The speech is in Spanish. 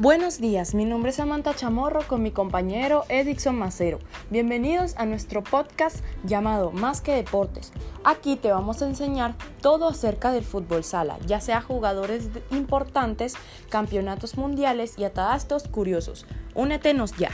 Buenos días, mi nombre es Samantha Chamorro con mi compañero Edixon Macero. Bienvenidos a nuestro podcast llamado Más que Deportes. Aquí te vamos a enseñar todo acerca del fútbol sala, ya sea jugadores importantes, campeonatos mundiales y hasta curiosos. Únetenos ya.